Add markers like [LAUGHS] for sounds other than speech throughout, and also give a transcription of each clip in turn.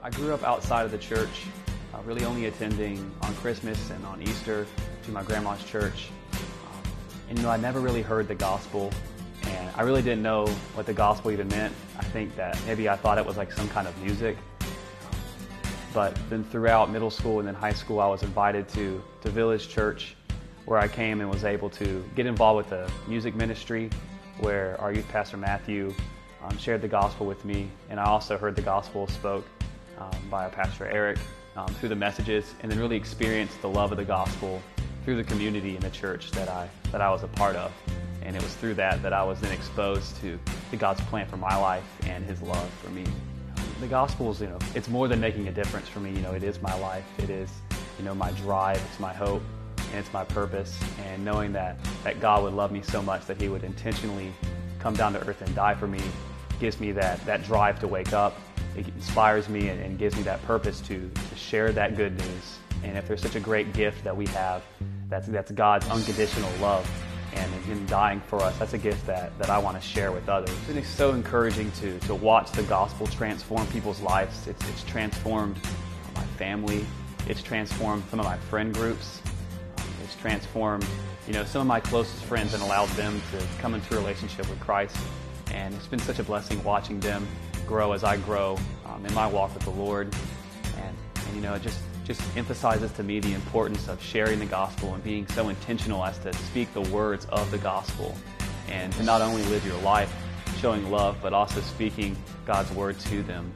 I grew up outside of the church, uh, really only attending on Christmas and on Easter to my grandma's church. Um, and you know, I never really heard the gospel, and I really didn't know what the gospel even meant. I think that maybe I thought it was like some kind of music. But then throughout middle school and then high school, I was invited to, to Village Church, where I came and was able to get involved with the music ministry, where our youth pastor Matthew um, shared the gospel with me, and I also heard the gospel spoke um, by our pastor Eric um, through the messages, and then really experienced the love of the gospel through the community in the church that I that I was a part of, and it was through that that I was then exposed to, to God's plan for my life and His love for me. The gospel is, you know, it's more than making a difference for me. You know, it is my life. It is, you know, my drive. It's my hope and it's my purpose. And knowing that, that God would love me so much that He would intentionally come down to earth and die for me gives me that, that drive to wake up. It inspires me and, and gives me that purpose to, to share that good news. And if there's such a great gift that we have, that's, that's God's unconditional love and Him dying for us, that's a gift that, that I want to share with others. And it's so encouraging to, to watch the gospel transform people's lives. It's, it's transformed my family, it's transformed some of my friend groups, it's transformed you know, some of my closest friends and allowed them to come into a relationship with Christ. And it's been such a blessing watching them grow as I grow um, in my walk with the Lord. And, and, you know, it just, just emphasizes to me the importance of sharing the gospel and being so intentional as to speak the words of the gospel and to not only live your life showing love, but also speaking God's word to them.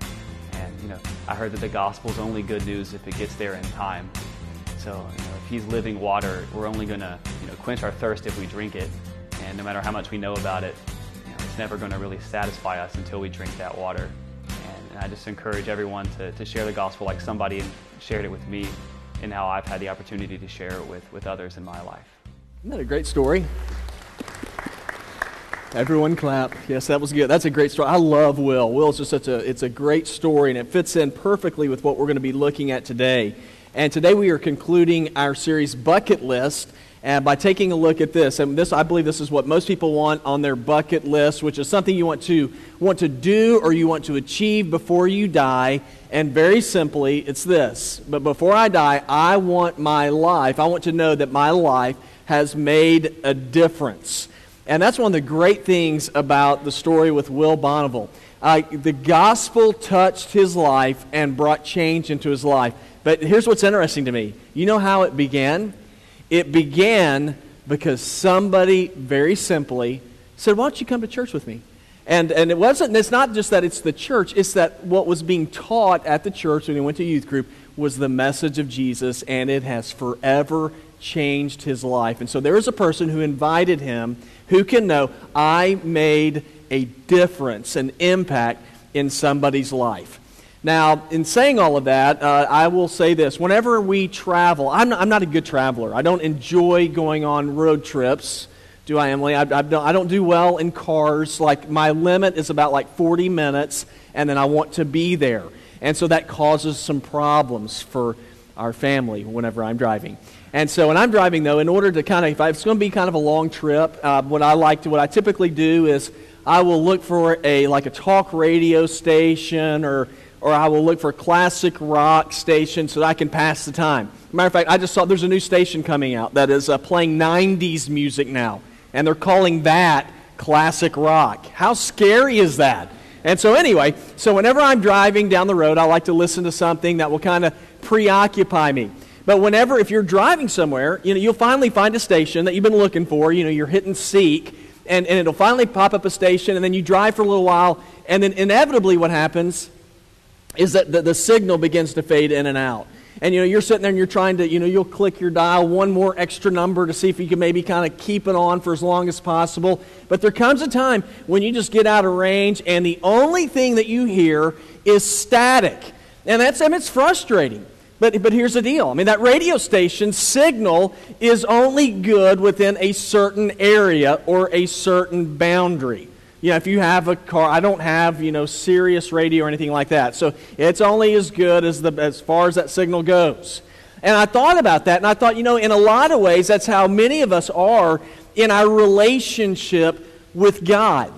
And, you know, I heard that the gospel is only good news if it gets there in time. So, you know, if He's living water, we're only going to, you know, quench our thirst if we drink it. And no matter how much we know about it, it's never going to really satisfy us until we drink that water. And, and I just encourage everyone to, to share the gospel like somebody shared it with me and how I've had the opportunity to share it with, with others in my life. Isn't that a great story? Everyone clap. Yes, that was good. That's a great story. I love Will. Will's just such a it's a great story and it fits in perfectly with what we're going to be looking at today. And today we are concluding our series Bucket List and by taking a look at this, and this I believe this is what most people want on their bucket list, which is something you want to want to do or you want to achieve before you die. And very simply, it's this. But before I die, I want my life, I want to know that my life has made a difference. And that's one of the great things about the story with Will Bonneville. Uh, the gospel touched his life and brought change into his life. But here's what's interesting to me. You know how it began? It began because somebody very simply said, Why don't you come to church with me? And, and it wasn't, it's not just that it's the church, it's that what was being taught at the church when he went to youth group was the message of Jesus, and it has forever changed his life. And so there is a person who invited him who can know, I made a difference, an impact in somebody's life. Now, in saying all of that, uh, I will say this. Whenever we travel, I'm not, I'm not, a good traveler. I don't enjoy going on road trips. Do I, Emily? I, I, don't, I don't do well in cars. Like, my limit is about like 40 minutes, and then I want to be there. And so that causes some problems for our family whenever I'm driving. And so when I'm driving, though, in order to kind of, if it's going to be kind of a long trip, uh, what I like to, what I typically do is I will look for a, like a talk radio station or or I will look for classic rock stations so that I can pass the time. Matter of fact, I just saw there's a new station coming out that is uh, playing 90s music now, and they're calling that classic rock. How scary is that? And so, anyway, so whenever I'm driving down the road, I like to listen to something that will kind of preoccupy me. But whenever, if you're driving somewhere, you know, you'll finally find a station that you've been looking for. You know, you're hitting seek, and, and it'll finally pop up a station, and then you drive for a little while, and then inevitably what happens is that the, the signal begins to fade in and out. And you know, you're sitting there and you're trying to, you know, you'll click your dial one more extra number to see if you can maybe kind of keep it on for as long as possible. But there comes a time when you just get out of range and the only thing that you hear is static. And that's I mean, it's frustrating. But, but here's the deal. I mean, that radio station signal is only good within a certain area or a certain boundary you know, if you have a car, I don't have, you know, Sirius radio or anything like that. So it's only as good as, the, as far as that signal goes. And I thought about that, and I thought, you know, in a lot of ways, that's how many of us are in our relationship with God.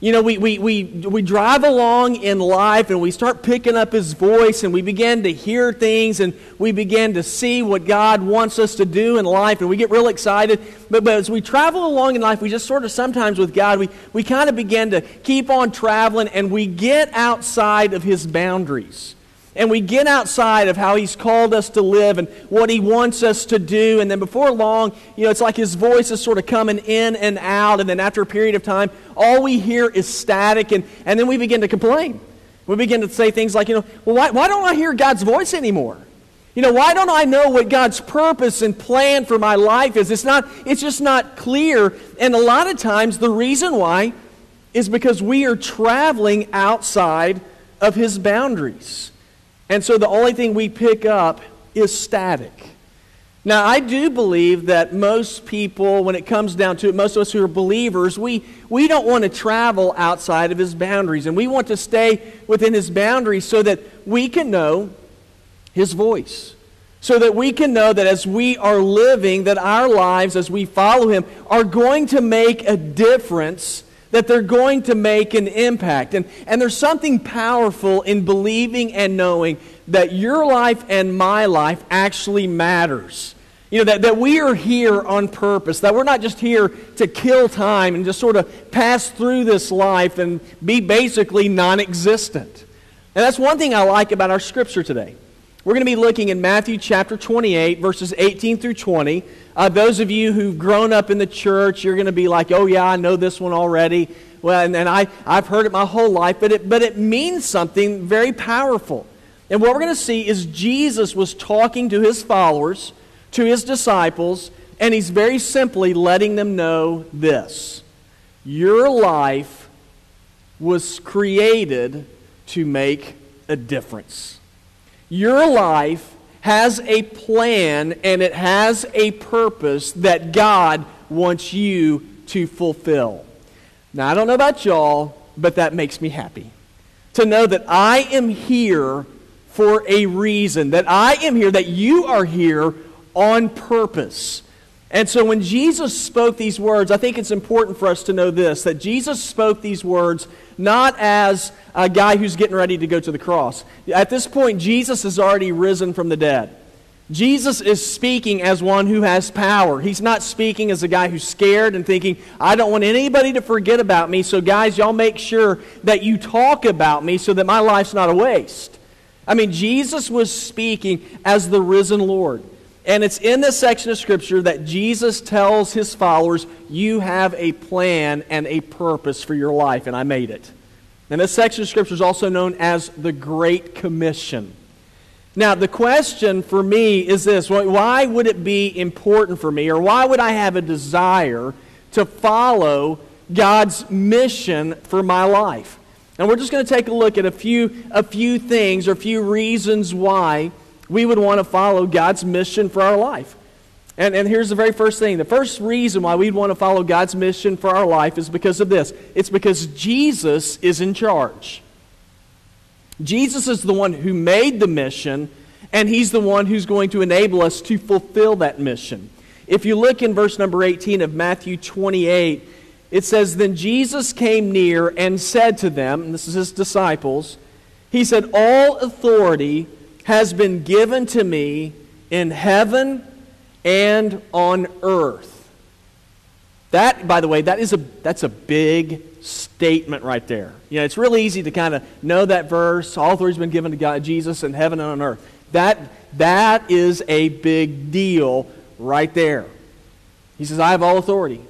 You know, we, we, we, we drive along in life and we start picking up His voice and we begin to hear things and we begin to see what God wants us to do in life and we get real excited. But, but as we travel along in life, we just sort of sometimes with God, we, we kind of begin to keep on traveling and we get outside of His boundaries and we get outside of how he's called us to live and what he wants us to do. And then before long you know it's like his voice is sort of coming in and out. And then after a period of time all we hear is static. And, and then we begin to complain. We begin to say things like you know well why, why don't i hear god's voice anymore? You know why don't i know what god's purpose and plan for my life is? It's not it's just not clear. And a lot of times the reason why is because we are traveling outside of his boundaries and so the only thing we pick up is static. Now, I do believe that most people, when it comes down to it, most of us who are believers, we, we don't want to travel outside of his boundaries. And we want to stay within his boundaries so that we can know his voice. So that we can know that as we are living, that our lives, as we follow him, are going to make a difference that they're going to make an impact. And, and there's something powerful in believing and knowing that your life and my life actually matters. You know, that, that we are here on purpose, that we're not just here to kill time and just sort of pass through this life and be basically non existent. And that's one thing I like about our scripture today. We're going to be looking in Matthew chapter 28, verses 18 through 20. Uh, those of you who've grown up in the church, you're going to be like, oh, yeah, I know this one already. Well, and, and I, I've heard it my whole life, but it, but it means something very powerful. And what we're going to see is Jesus was talking to his followers, to his disciples, and he's very simply letting them know this Your life was created to make a difference. Your life has a plan and it has a purpose that God wants you to fulfill. Now, I don't know about y'all, but that makes me happy. To know that I am here for a reason, that I am here, that you are here on purpose. And so when Jesus spoke these words, I think it's important for us to know this that Jesus spoke these words not as a guy who's getting ready to go to the cross. At this point, Jesus has already risen from the dead. Jesus is speaking as one who has power. He's not speaking as a guy who's scared and thinking, I don't want anybody to forget about me, so guys, y'all make sure that you talk about me so that my life's not a waste. I mean, Jesus was speaking as the risen Lord. And it's in this section of Scripture that Jesus tells his followers, You have a plan and a purpose for your life, and I made it. And this section of Scripture is also known as the Great Commission. Now, the question for me is this why would it be important for me, or why would I have a desire to follow God's mission for my life? And we're just going to take a look at a few, a few things or a few reasons why we would want to follow God's mission for our life. And, and here's the very first thing the first reason why we'd want to follow God's mission for our life is because of this it's because Jesus is in charge. Jesus is the one who made the mission, and he's the one who's going to enable us to fulfill that mission. If you look in verse number 18 of Matthew 28, it says, Then Jesus came near and said to them, and this is his disciples, He said, All authority has been given to me in heaven and on earth. That, by the way, that is a, that's a big statement right there. You know, it's really easy to kind of know that verse. All authority has been given to God, Jesus in heaven and on earth. That, that is a big deal right there. He says, I have all authority.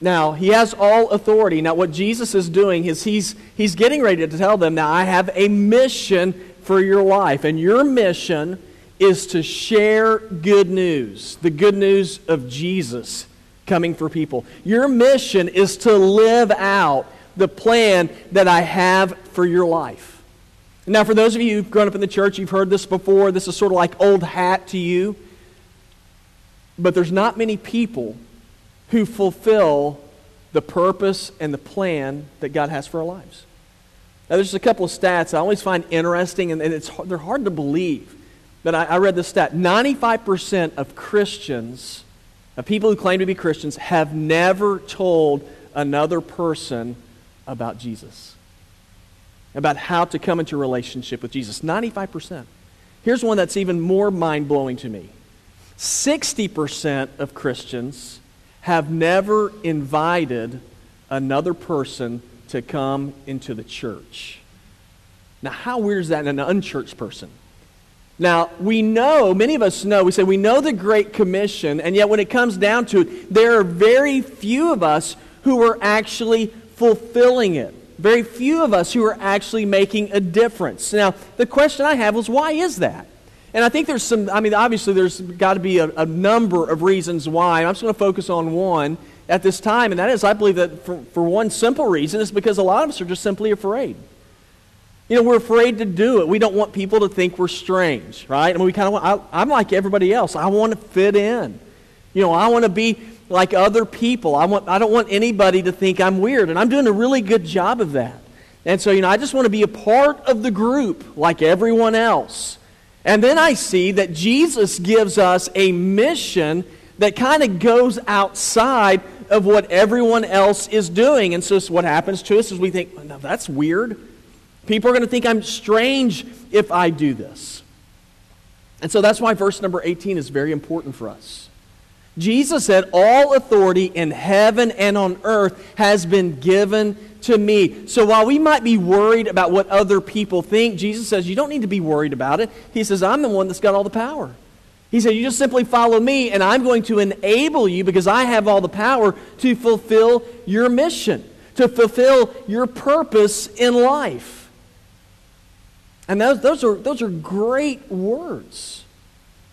Now, he has all authority. Now, what Jesus is doing is he's, he's getting ready to tell them, now, I have a mission for your life. And your mission is to share good news, the good news of Jesus coming for people. Your mission is to live out the plan that I have for your life. Now, for those of you who've grown up in the church, you've heard this before. This is sort of like old hat to you. But there's not many people who fulfill the purpose and the plan that God has for our lives. Now, there's just a couple of stats I always find interesting, and, and it's, they're hard to believe. But I, I read this stat 95% of Christians, of people who claim to be Christians, have never told another person about Jesus, about how to come into a relationship with Jesus. 95%. Here's one that's even more mind blowing to me 60% of Christians have never invited another person to come into the church. Now, how weird is that in an unchurched person? Now, we know, many of us know, we say we know the Great Commission, and yet when it comes down to it, there are very few of us who are actually fulfilling it. Very few of us who are actually making a difference. Now, the question I have was why is that? And I think there's some, I mean, obviously there's got to be a, a, number of reasons why. I'm just going to focus on one at this time, and that is I believe that for, for one simple reason is because a lot of us are just simply afraid. You know, we're afraid to do it. We don't want people to think we're strange, right? I mean, we kind of want, I, I'm like everybody else. I want to fit in. You know, I want to be like other people. I, want, I don't want anybody to think I'm weird, and I'm doing a really good job of that. And so, you know, I just want to be a part of the group like everyone else. And then I see that Jesus gives us a mission that kind of goes outside of what everyone else is doing. And so, what happens to us is we think, no, that's weird. People are going to think I'm strange if I do this. And so that's why verse number 18 is very important for us. Jesus said, All authority in heaven and on earth has been given to me. So while we might be worried about what other people think, Jesus says, You don't need to be worried about it. He says, I'm the one that's got all the power. He said, You just simply follow me, and I'm going to enable you because I have all the power to fulfill your mission, to fulfill your purpose in life. And those, those, are, those are great words.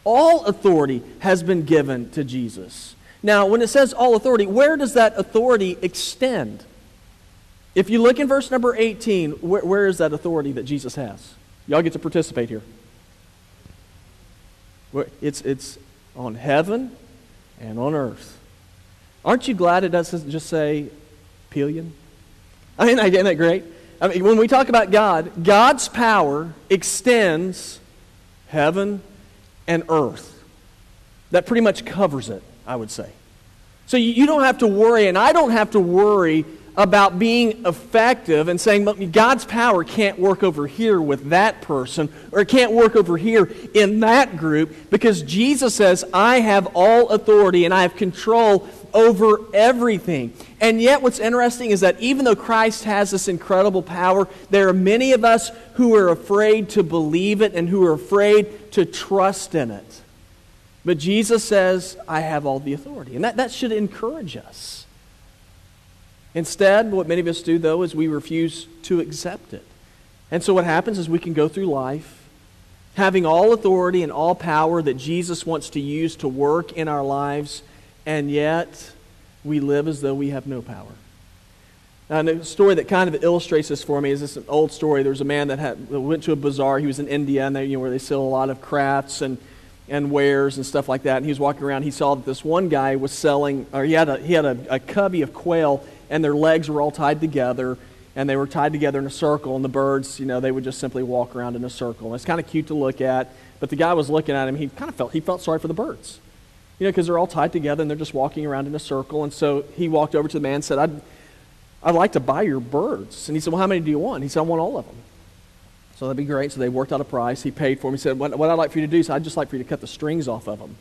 All authority has been given to Jesus. Now, when it says all authority, where does that authority extend? If you look in verse number 18, where, where is that authority that Jesus has? Y'all get to participate here. It's, it's on heaven and on earth. Aren't you glad it doesn't just say Pelion? I mean, [LAUGHS] isn't that great? I mean, when we talk about God, God's power extends heaven and earth. That pretty much covers it, I would say. So you, you don't have to worry, and I don't have to worry about being effective and saying God's power can't work over here with that person or it can't work over here in that group because Jesus says, I have all authority and I have control over everything. And yet, what's interesting is that even though Christ has this incredible power, there are many of us who are afraid to believe it and who are afraid to trust in it. But Jesus says, I have all the authority. And that, that should encourage us. Instead, what many of us do, though, is we refuse to accept it. And so, what happens is we can go through life having all authority and all power that Jesus wants to use to work in our lives and yet we live as though we have no power. And a story that kind of illustrates this for me is this old story. There was a man that had, went to a bazaar. He was in India, and they, you know, where they sell a lot of crafts and, and wares and stuff like that. And he was walking around. He saw that this one guy was selling, or he had a, he had a, a cubby of quail, and their legs were all tied together, and they were tied together in a circle. And the birds, you know, they would just simply walk around in a circle. And it's kind of cute to look at. But the guy was looking at him. He kind of felt he felt sorry for the birds you know, because they're all tied together and they're just walking around in a circle. And so he walked over to the man and said, I'd, I'd like to buy your birds. And he said, Well, how many do you want? He said, I want all of them. So that'd be great. So they worked out a price. He paid for them. He said, What, what I'd like for you to do is I'd just like for you to cut the strings off of them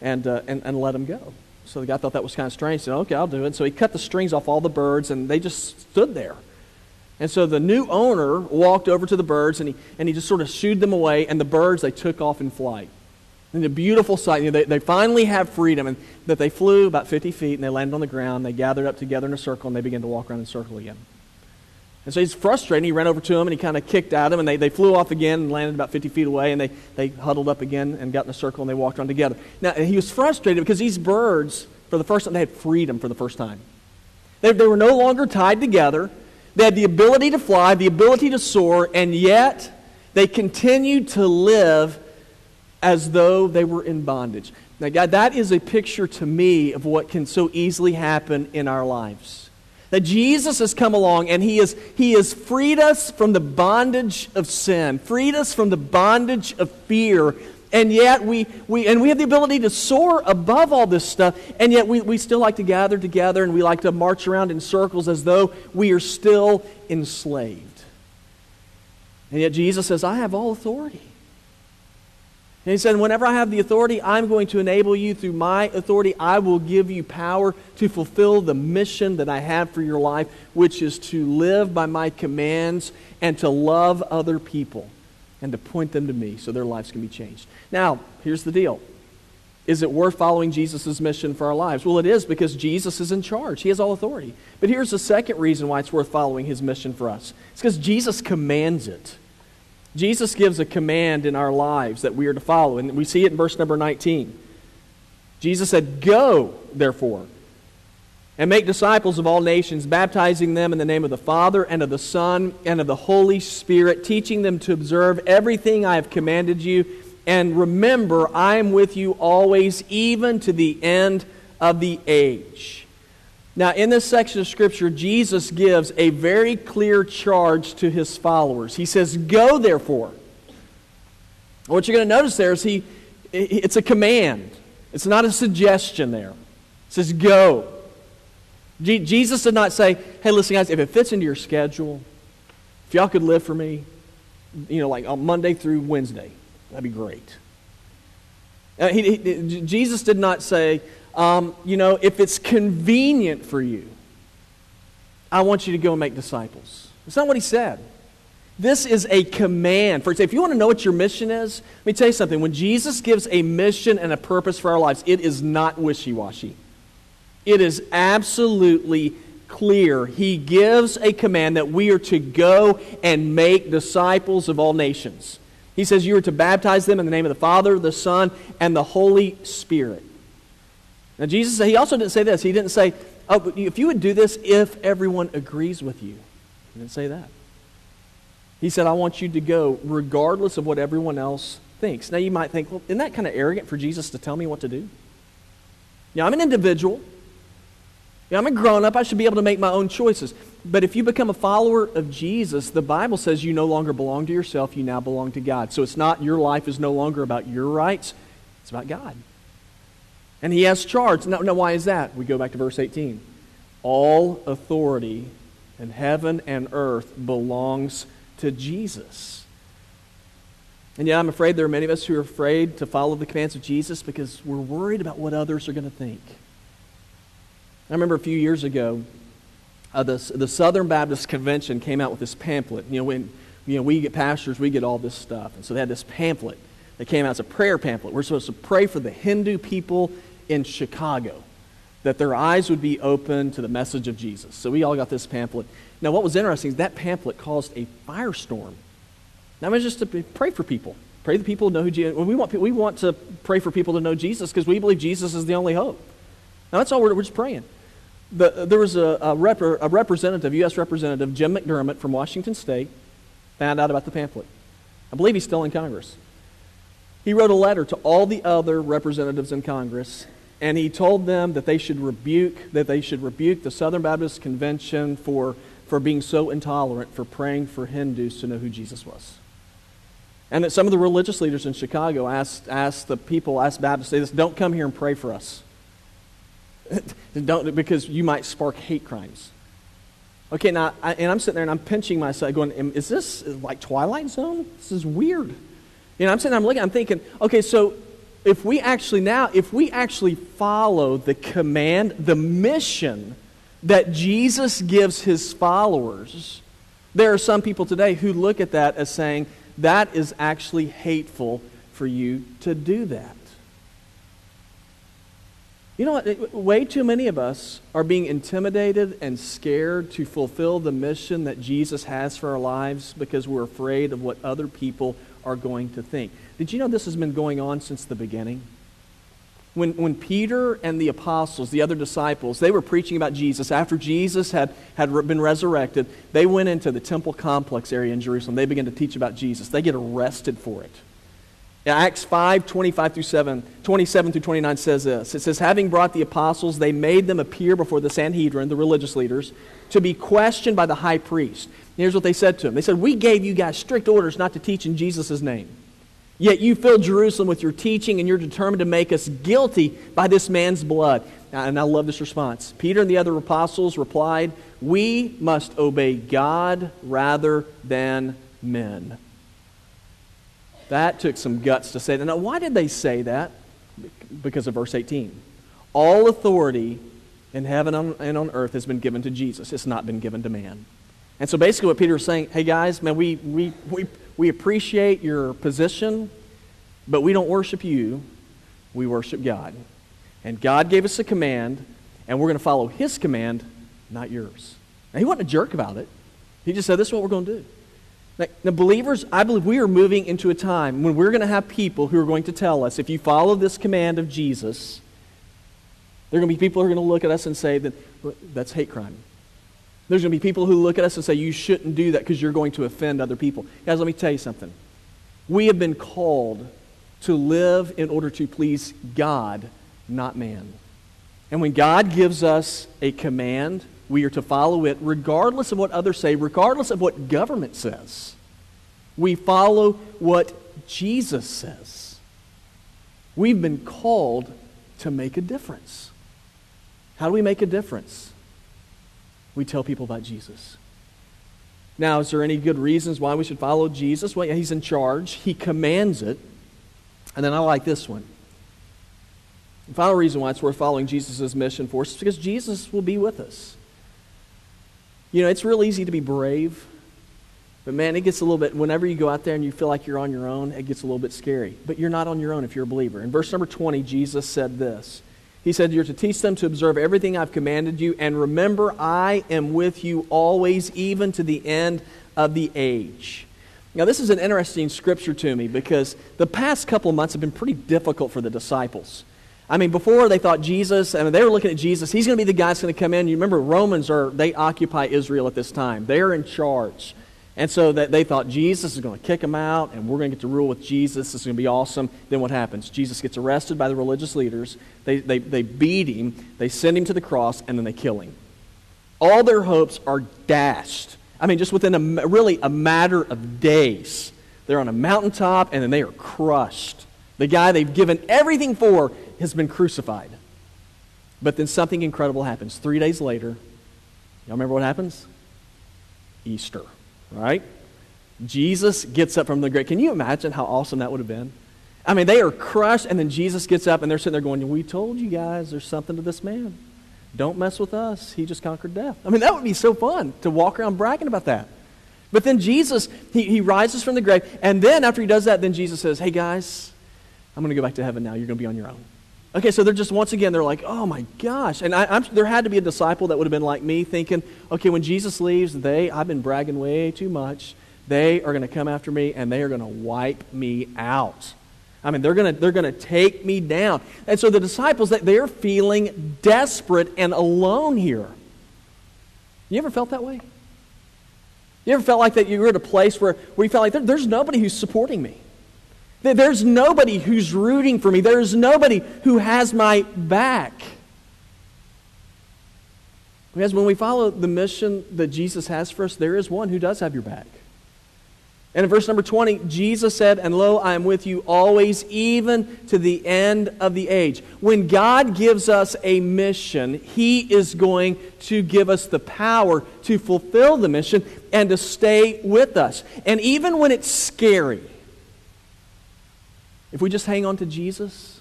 and, uh, and, and let them go. So the guy thought that was kind of strange. He said, Okay, I'll do it. So he cut the strings off all the birds and they just stood there. And so the new owner walked over to the birds and he, and he just sort of shooed them away, and the birds, they took off in flight. And a beautiful sight. You know, they, they finally have freedom, and that they flew about 50 feet and they landed on the ground. They gathered up together in a circle and they began to walk around in a circle again. And so he's frustrated. He ran over to him and he kind of kicked at him, and they, they flew off again and landed about 50 feet away, and they, they huddled up again and got in a circle and they walked around together. Now, he was frustrated because these birds, for the first time, they had freedom for the first time. They, they were no longer tied together. They had the ability to fly, the ability to soar, and yet they continued to live as though they were in bondage. Now, God, that is a picture to me of what can so easily happen in our lives. That Jesus has come along and he, has, he has freed us from the bondage of sin, freed us from the bondage of fear, And yet we, we and we have the ability to soar above all this stuff, and yet we, we still like to gather together and we like to march around in circles as though we are still enslaved. And yet Jesus says, I have all authority. And he said, Whenever I have the authority, I'm going to enable you through my authority. I will give you power to fulfill the mission that I have for your life, which is to live by my commands and to love other people and to point them to me so their lives can be changed. Now, here's the deal Is it worth following Jesus' mission for our lives? Well, it is because Jesus is in charge, He has all authority. But here's the second reason why it's worth following His mission for us it's because Jesus commands it. Jesus gives a command in our lives that we are to follow, and we see it in verse number 19. Jesus said, Go, therefore, and make disciples of all nations, baptizing them in the name of the Father, and of the Son, and of the Holy Spirit, teaching them to observe everything I have commanded you. And remember, I am with you always, even to the end of the age. Now, in this section of Scripture, Jesus gives a very clear charge to his followers. He says, Go, therefore. What you're going to notice there is he, it's a command, it's not a suggestion there. It says, Go. Jesus did not say, Hey, listen, guys, if it fits into your schedule, if y'all could live for me, you know, like on Monday through Wednesday, that'd be great. Uh, he, he, Jesus did not say, um, you know, if it's convenient for you, I want you to go and make disciples. That's not what he said. This is a command. For example, if you want to know what your mission is, let me tell you something. When Jesus gives a mission and a purpose for our lives, it is not wishy washy. It is absolutely clear. He gives a command that we are to go and make disciples of all nations. He says you are to baptize them in the name of the Father, the Son, and the Holy Spirit. Now, Jesus, he also didn't say this. He didn't say, oh, if you would do this if everyone agrees with you. He didn't say that. He said, I want you to go regardless of what everyone else thinks. Now, you might think, well, isn't that kind of arrogant for Jesus to tell me what to do? Yeah, I'm an individual. Yeah, I'm a grown up. I should be able to make my own choices. But if you become a follower of Jesus, the Bible says you no longer belong to yourself, you now belong to God. So it's not your life is no longer about your rights, it's about God. And he has charge. Now, now, why is that? We go back to verse 18. All authority in heaven and earth belongs to Jesus. And yet, I'm afraid there are many of us who are afraid to follow the commands of Jesus because we're worried about what others are going to think. I remember a few years ago, uh, the, the Southern Baptist Convention came out with this pamphlet. You know, when you know, we get pastors, we get all this stuff. And so they had this pamphlet that came out as a prayer pamphlet. We're supposed to pray for the Hindu people in Chicago that their eyes would be open to the message of Jesus. So we all got this pamphlet. Now, what was interesting is that pamphlet caused a firestorm. Now, it's just to pray for people. Pray the people know who Jesus we want, we want to pray for people to know Jesus because we believe Jesus is the only hope. Now, that's all we're, we're just praying. The, there was a, a, rep, a representative, U.S. Representative Jim McDermott from Washington State, found out about the pamphlet. I believe he's still in Congress. He wrote a letter to all the other representatives in Congress and he told them that they should rebuke that they should rebuke the Southern Baptist Convention for, for being so intolerant, for praying for Hindus to know who Jesus was. And that some of the religious leaders in Chicago asked, asked the people, asked Baptists, say this, don't come here and pray for us. [LAUGHS] don't, because you might spark hate crimes. Okay, now, I, and I'm sitting there and I'm pinching myself, going, is this like Twilight Zone? This is weird. You know, I'm sitting there, I'm looking, I'm thinking, okay, so if we actually now, if we actually follow the command, the mission that Jesus gives his followers, there are some people today who look at that as saying, that is actually hateful for you to do that. You know what? Way too many of us are being intimidated and scared to fulfill the mission that Jesus has for our lives because we're afraid of what other people are going to think. Did you know this has been going on since the beginning? When, when Peter and the apostles, the other disciples, they were preaching about Jesus, after Jesus had, had been resurrected, they went into the temple complex area in Jerusalem. They began to teach about Jesus. They get arrested for it. Acts 5, 25 through 7, 27 through 29 says this. It says, Having brought the apostles, they made them appear before the Sanhedrin, the religious leaders, to be questioned by the high priest. here's what they said to him. They said, We gave you guys strict orders not to teach in Jesus' name. Yet you fill Jerusalem with your teaching, and you're determined to make us guilty by this man's blood. And I love this response. Peter and the other apostles replied, We must obey God rather than men. That took some guts to say that. Now, why did they say that? Because of verse 18. All authority in heaven and on earth has been given to Jesus, it's not been given to man. And so basically, what Peter is saying, hey guys, man, we, we, we, we appreciate your position, but we don't worship you, we worship God. And God gave us a command, and we're going to follow His command, not yours. Now, He wasn't a jerk about it. He just said, this is what we're going to do. Now, now, believers, I believe we are moving into a time when we're going to have people who are going to tell us if you follow this command of Jesus, there are going to be people who are going to look at us and say that that's hate crime. There's going to be people who look at us and say, you shouldn't do that because you're going to offend other people. Guys, let me tell you something. We have been called to live in order to please God, not man. And when God gives us a command, we are to follow it regardless of what others say, regardless of what government says. We follow what Jesus says. We've been called to make a difference. How do we make a difference? We tell people about Jesus. Now, is there any good reasons why we should follow Jesus? Well, yeah, he's in charge, he commands it. And then I like this one. The final reason why it's worth following Jesus' mission for us is because Jesus will be with us. You know, it's real easy to be brave, but man, it gets a little bit, whenever you go out there and you feel like you're on your own, it gets a little bit scary. But you're not on your own if you're a believer. In verse number 20, Jesus said this He said, You're to teach them to observe everything I've commanded you, and remember, I am with you always, even to the end of the age. Now, this is an interesting scripture to me because the past couple of months have been pretty difficult for the disciples. I mean, before they thought Jesus, I mean, they were looking at Jesus, he's going to be the guy that's going to come in. You remember, Romans are, they occupy Israel at this time, they're in charge. And so that they thought Jesus is going to kick them out and we're going to get to rule with Jesus. This is going to be awesome. Then what happens? Jesus gets arrested by the religious leaders. They, they, they beat him, they send him to the cross, and then they kill him. All their hopes are dashed. I mean, just within a, really a matter of days. They're on a mountaintop and then they are crushed. The guy they've given everything for has been crucified. But then something incredible happens. Three days later, y'all remember what happens? Easter, right? Jesus gets up from the grave. Can you imagine how awesome that would have been? I mean, they are crushed, and then Jesus gets up, and they're sitting there going, We told you guys there's something to this man. Don't mess with us. He just conquered death. I mean, that would be so fun to walk around bragging about that. But then Jesus, he, he rises from the grave. And then after he does that, then Jesus says, Hey, guys, I'm going to go back to heaven now. You're going to be on your own. Okay, so they're just, once again, they're like, oh my gosh. And I, there had to be a disciple that would have been like me thinking, okay, when Jesus leaves, they, I've been bragging way too much. They are going to come after me and they are going to wipe me out. I mean, they're going to they're to take me down. And so the disciples, they're feeling desperate and alone here. You ever felt that way? You ever felt like that you were at a place where, where you felt like there, there's nobody who's supporting me? There's nobody who's rooting for me. There's nobody who has my back. Because when we follow the mission that Jesus has for us, there is one who does have your back. And in verse number 20, Jesus said, And lo, I am with you always, even to the end of the age. When God gives us a mission, He is going to give us the power to fulfill the mission and to stay with us. And even when it's scary, if we just hang on to Jesus,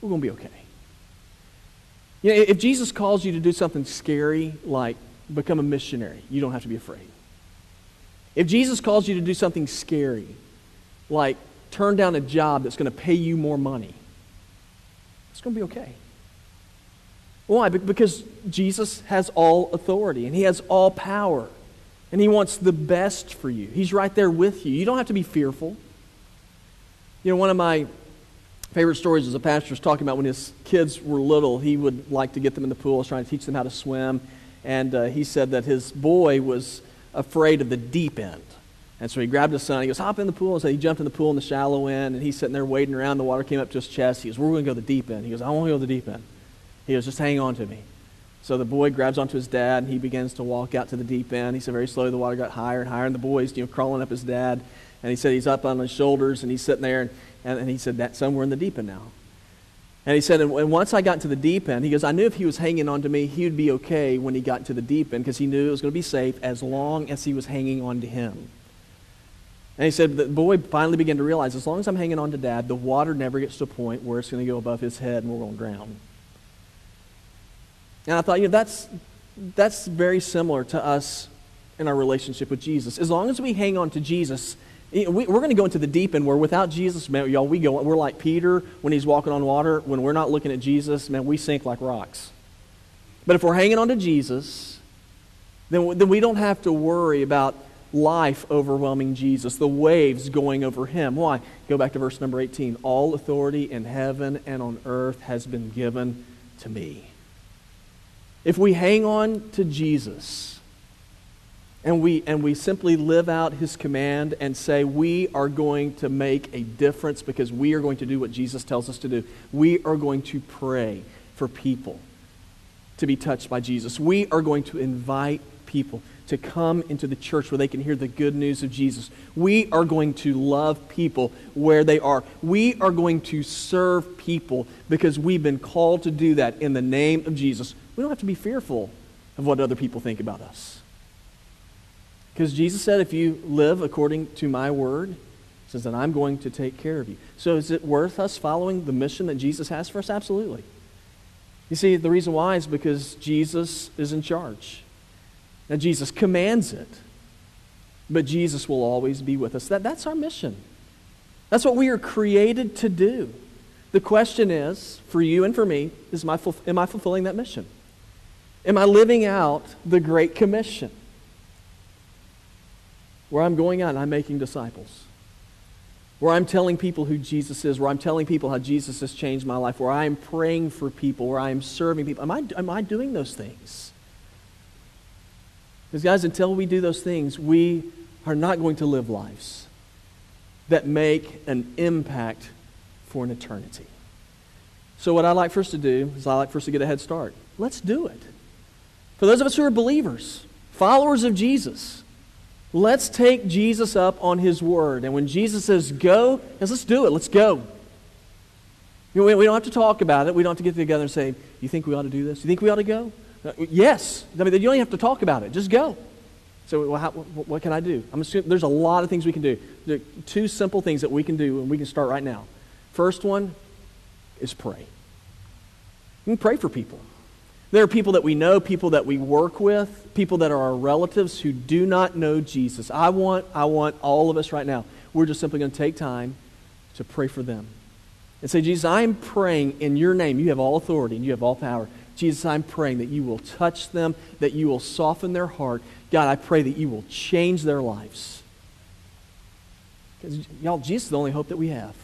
we're going to be okay. You know, if Jesus calls you to do something scary, like become a missionary, you don't have to be afraid. If Jesus calls you to do something scary, like turn down a job that's going to pay you more money, it's going to be okay. Why? Because Jesus has all authority and he has all power. And he wants the best for you. He's right there with you. You don't have to be fearful. You know, one of my favorite stories as a pastor was talking about when his kids were little, he would like to get them in the pool, trying to teach them how to swim. And uh, he said that his boy was afraid of the deep end. And so he grabbed his son, he goes, hop in the pool. And so he jumped in the pool in the shallow end, and he's sitting there wading around. The water came up to his chest. He goes, We're going to go the deep end. He goes, I want to go to the deep end. He goes, Just hang on to me. So the boy grabs onto his dad, and he begins to walk out to the deep end. He said, Very slowly, the water got higher and higher, and the boy's you know, crawling up his dad. And he said he's up on his shoulders and he's sitting there, and, and, and he said, That's somewhere in the deep end now. And he said, and once I got into the deep end, he goes, I knew if he was hanging on to me, he would be okay when he got into the deep end because he knew it was going to be safe as long as he was hanging on to him. And he said, the boy finally began to realize as long as I'm hanging on to dad, the water never gets to a point where it's going to go above his head and we're going to drown. And I thought, you know, that's, that's very similar to us in our relationship with Jesus. As long as we hang on to Jesus, we, are going to go into the deep end where without Jesus, man, y'all, we go, we're like Peter when he's walking on water. When we're not looking at Jesus, man, we sink like rocks. But if we're hanging on to Jesus, then, then we don't have to worry about life overwhelming Jesus, the waves going over him. Why? Go back to verse number 18. All authority in heaven and on earth has been given to me. If we hang on to Jesus and we, and we simply live out his command and say, we are going to make a difference because we are going to do what Jesus tells us to do, we are going to pray for people to be touched by Jesus. We are going to invite people to come into the church where they can hear the good news of Jesus. We are going to love people where they are. We are going to serve people because we've been called to do that in the name of Jesus. We don't have to be fearful of what other people think about us. Because Jesus said, if you live according to my word, says that I'm going to take care of you. So is it worth us following the mission that Jesus has for us? Absolutely. You see, the reason why is because Jesus is in charge. Now, Jesus commands it, but Jesus will always be with us. That, that's our mission. That's what we are created to do. The question is, for you and for me, is my, am I fulfilling that mission? Am I living out the Great Commission? Where I'm going out and I'm making disciples. Where I'm telling people who Jesus is, where I'm telling people how Jesus has changed my life, where I'm praying for people, where I'm serving people. Am I, am I doing those things? Because, guys, until we do those things, we are not going to live lives that make an impact for an eternity. So, what I'd like for us to do is I'd like for us to get a head start. Let's do it. For those of us who are believers, followers of Jesus, let's take Jesus up on his word. And when Jesus says go, let's do it. Let's go. You know, we don't have to talk about it. We don't have to get together and say, You think we ought to do this? You think we ought to go? Yes. I mean, you don't even have to talk about it. Just go. So, well, how, what can I do? I'm assuming there's a lot of things we can do. There are two simple things that we can do, and we can start right now. First one is pray. You can pray for people. There are people that we know, people that we work with, people that are our relatives who do not know Jesus. I want, I want all of us right now. We're just simply going to take time to pray for them and say, Jesus, I am praying in your name. You have all authority and you have all power. Jesus, I'm praying that you will touch them, that you will soften their heart. God, I pray that you will change their lives. Because, y'all, Jesus is the only hope that we have.